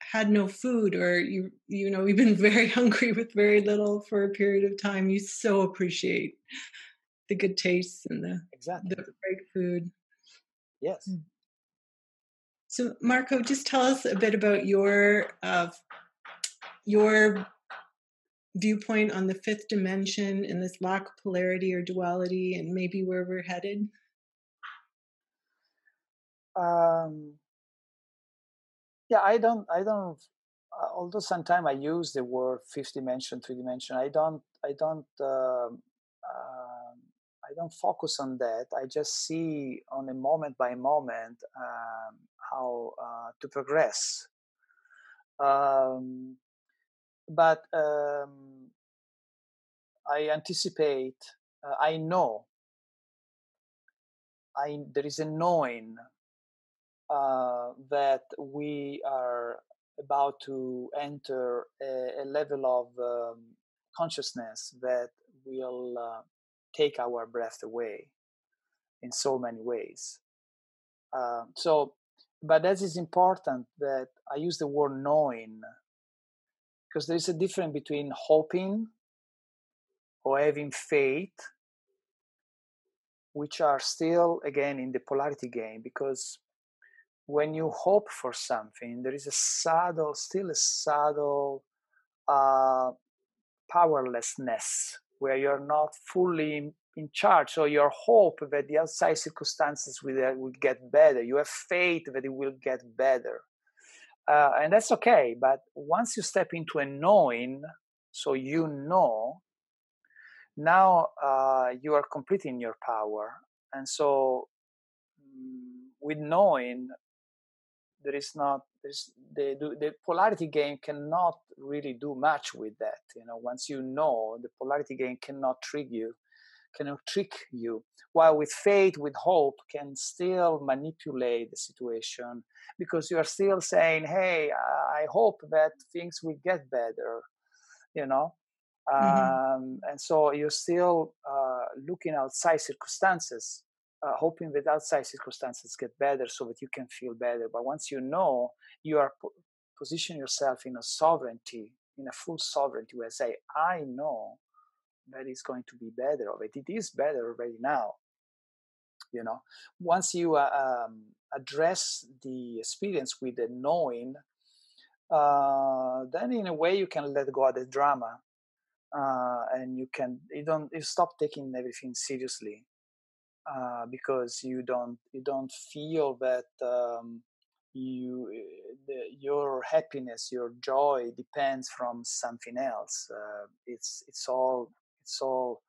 had no food or you you know you've been very hungry with very little for a period of time you so appreciate the good taste and the exactly the great food yes mm. So marco just tell us a bit about your uh, your viewpoint on the fifth dimension and this lack of polarity or duality and maybe where we're headed. Um yeah i don't i don't uh, although sometimes i use the word fifth dimension three dimension i don't i don't uh, uh, i don't focus on that. I just see on a moment by moment um, how uh, to progress. Um, but um, i anticipate uh, i know I, there is a knowing uh, that we are about to enter a, a level of um, consciousness that will uh, take our breath away in so many ways. Uh, so, but that is important that I use the word knowing because there is a difference between hoping or having faith, which are still again in the polarity game because when you hope for something, there is a subtle, still a subtle uh, powerlessness where you're not fully in, in, charge. So your hope that the outside circumstances will, uh, will get better. You have faith that it will get better. Uh, and that's okay. But once you step into a knowing, so you know, now uh, you are completing your power. And so mm, with knowing there is not there's the the polarity game cannot really do much with that you know. Once you know the polarity game cannot trick you cannot trick you. While with faith with hope can still manipulate the situation because you are still saying hey i hope that things will get better you know? Mm-hmm. um, and so you're still uh, looking outside circumstances uh, hoping that outside circumstances get better so that you can feel better. But once you know, you are po- position yourself in a sovereignty, in a full sovereignty, where say, I know that it's going to be better of it. It is better already now. You know, once you uh, um, address the experience with the knowing, uh, then in a way you can let go of the drama, uh, and you can you don't you stop taking everything seriously uh, because you don't you don't feel that um, you eh, the, your happiness your joy depends from something else. Uh, it's it's all it's all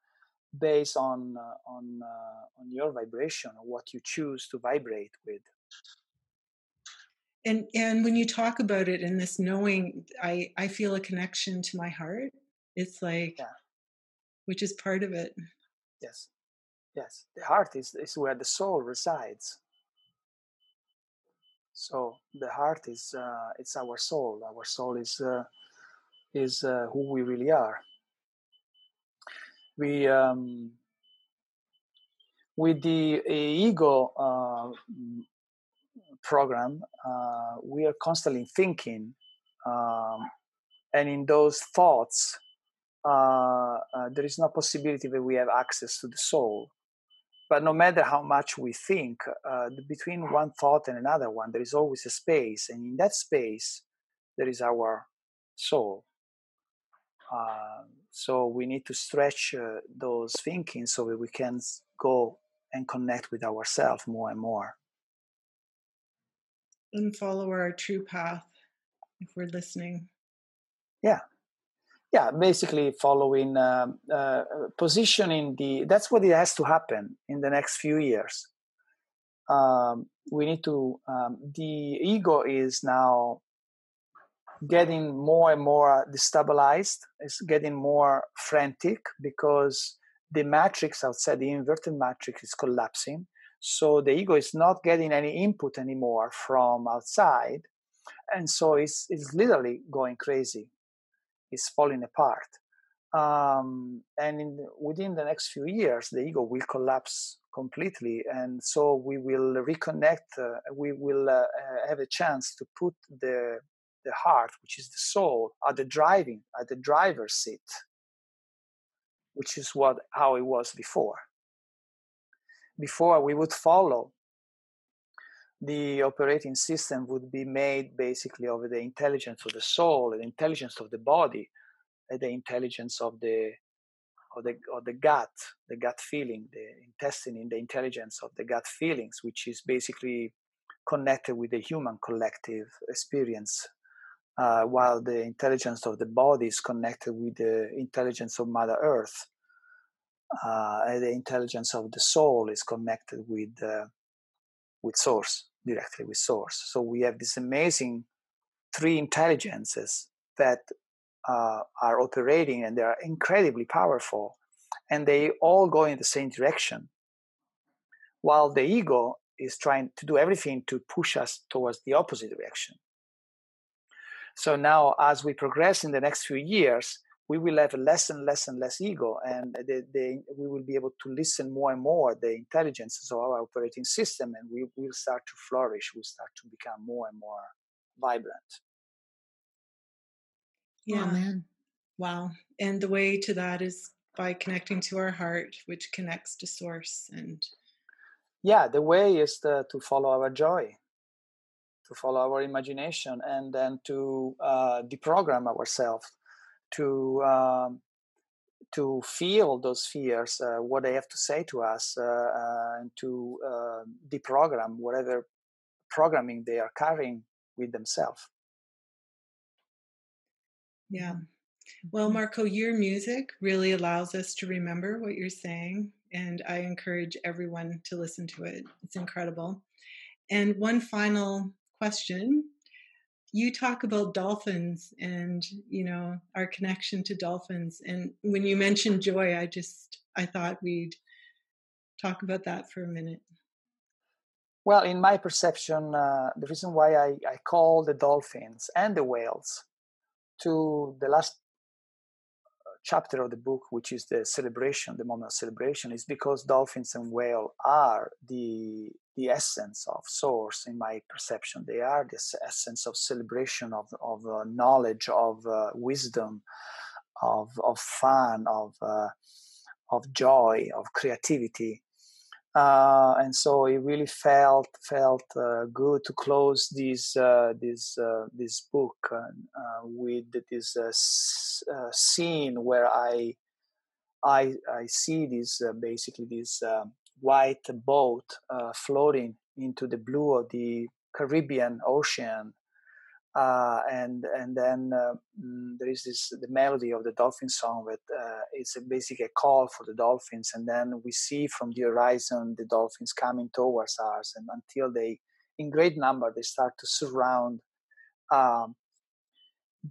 based on uh, on uh, on your vibration or what you choose to vibrate with. And and when you talk about it in this knowing i i feel a connection to my heart. It's like yeah. which is part of it. Yes Yes, the heart is, is where the soul resides. So the heart is uh, it's our soul. Our soul is uh, is uh, who we really are. We um, with the ego uh, program, uh, we are constantly thinking, um, and in those thoughts, uh, there is no possibility that we have access to the soul but no matter how much we think, uh, between one thought and another one, there is always a space. And in that space, there is our soul. Uh, so we need to stretch uh, those thinking so that we can go and connect with ourselves more and more. And follow our true path if we're listening. Yeah, yeah basically following uh, uh, positioning the that's what it has to happen in the next few years. Um, we need to um, the ego is now getting more and more destabilized. It's getting more frantic because the matrix outside the inverted matrix is collapsing. So the ego is not getting any input anymore from outside. And so it's, it's literally going crazy is falling apart. Um, and in, within the next few years the ego will collapse completely and so we will reconnect uh, we will uh, uh, have a chance to put the the heart which is the soul at the driving at the driver's seat which is what how it was before. Before we would follow the operating system would be made basically of the intelligence of the soul the intelligence of the body the intelligence of the of the of the gut, the gut feeling, the intestine, the intelligence of the gut feelings, which is basically connected with the human collective experience, uh, while the intelligence of the body is connected with the intelligence of Mother Earth. Uh, and the intelligence of the soul is connected with uh, with source directly with source. So we have this amazing three intelligences that uh, are operating and they are incredibly powerful and they all go in the same direction while the ego is trying to do everything to push us towards the opposite direction so now as we progress in the next few years we will have less and less and less ego and the, the, we will be able to listen more and more the intelligences of our operating system and we will start to flourish we'll start to become more and more vibrant yeah. Amen. Wow. And the way to that is by connecting to our heart, which connects to source and yeah, the way is the, to follow our joy, to follow our imagination, and then to uh, deprogram ourselves, to um, to feel those fears, uh, what they have to say to us, uh, uh and to uh, deprogram whatever programming they are carrying with themselves. Yeah. Well. Marco, your music really allows us to remember what you're saying, and I encourage everyone to listen to it. It's incredible. And one final question. You talk about dolphins and, you know, our connection to dolphins. And when you mentioned joy, I just I thought we'd talk about that for a minute. Well, in my perception, uh, the reason why I, I call the dolphins and the whales to the last chapter of the book, which is the celebration, the moment of celebration, is because dolphins and whale are the the essence of source in my perception. They are the essence of celebration of of uh, knowledge, of uh, wisdom, of of fun, of uh, of joy, of creativity uh, and so it really felt felt uh, good to close this uh, this uh, this book uh, with this uh, scene where I I I see this basically this white boat floating into the blue of the Caribbean Ocean uh, and and then uh, mm, there is this the melody of the dolphin song that uh, it's a basically a call for the dolphins and then we see from the horizon the dolphins coming towards us and until they in great number they start to surround um,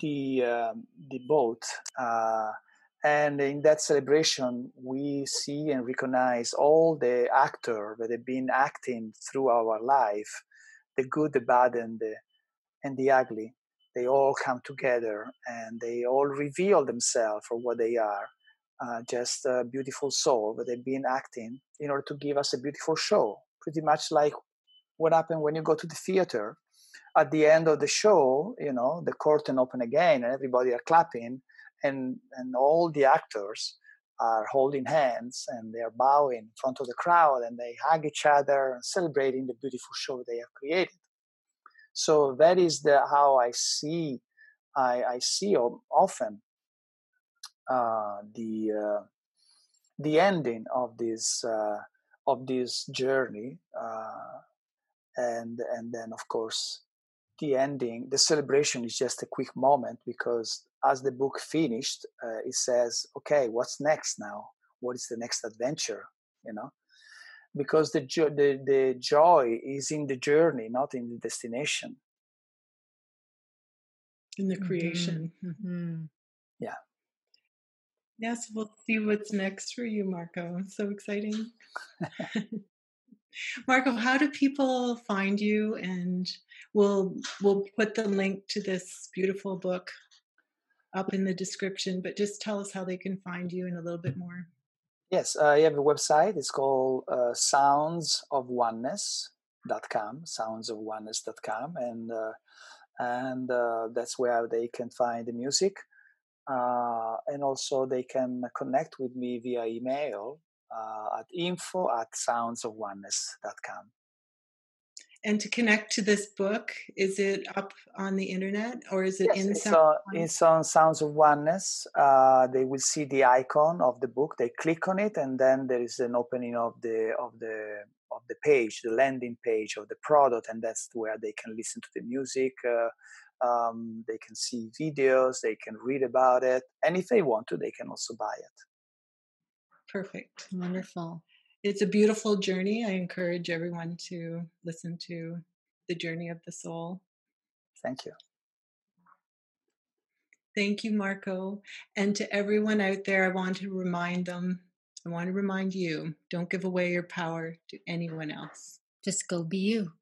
the um, the boat uh, and in that celebration we see and recognize all the actors that have been acting through our life the good the bad and the and the ugly. They all come together and they all reveal themselves for what they are. Uh, just a beautiful soul that they've been acting in order to give us a beautiful show. Pretty much like what happened when you go to the theater. At the end of the show, you know, the curtain open again and everybody are clapping and, and all the actors are holding hands and they are bowing in front of the crowd and they hug each other and celebrating the beautiful show they have created. So that is the how I see I, I see often uh, the uh, the ending of this uh, of this journey, uh, and and then of course the ending. The celebration is just a quick moment because as the book finished, uh, it says, "Okay, what's next now? What is the next adventure?" You know, because the, jo- the the joy is in the journey not in the destination in the creation mm-hmm. Mm-hmm. yeah yes we'll see what's next for you marco so exciting marco how do people find you and we'll we'll put the link to this beautiful book up in the description, but just tell us how they can find you in a little bit more. Yes, uh, I have a website. It's called uh, soundsofoneness.com, soundsofoneness.com, and uh, and uh, that's where they can find the music. Uh, and also they can connect with me via email uh, at info at soundsofoneness.com. And to connect to this book, is it up on the internet or is it yes, in it's on, it's on Sounds of Oneness. Uh, they will see the icon of the book. They click on it, and then there is an opening of the of the of the page, the landing page of the product, and that's where they can listen to the music. Uh, um, they can see videos, they can read about it, and if they want to, they can also buy it. Perfect. Wonderful. It's a beautiful journey. I encourage everyone to listen to The Journey of the Soul. Thank you. Thank you, Marco. And to everyone out there, I want to remind them, I want to remind you don't give away your power to anyone else. Just go be you.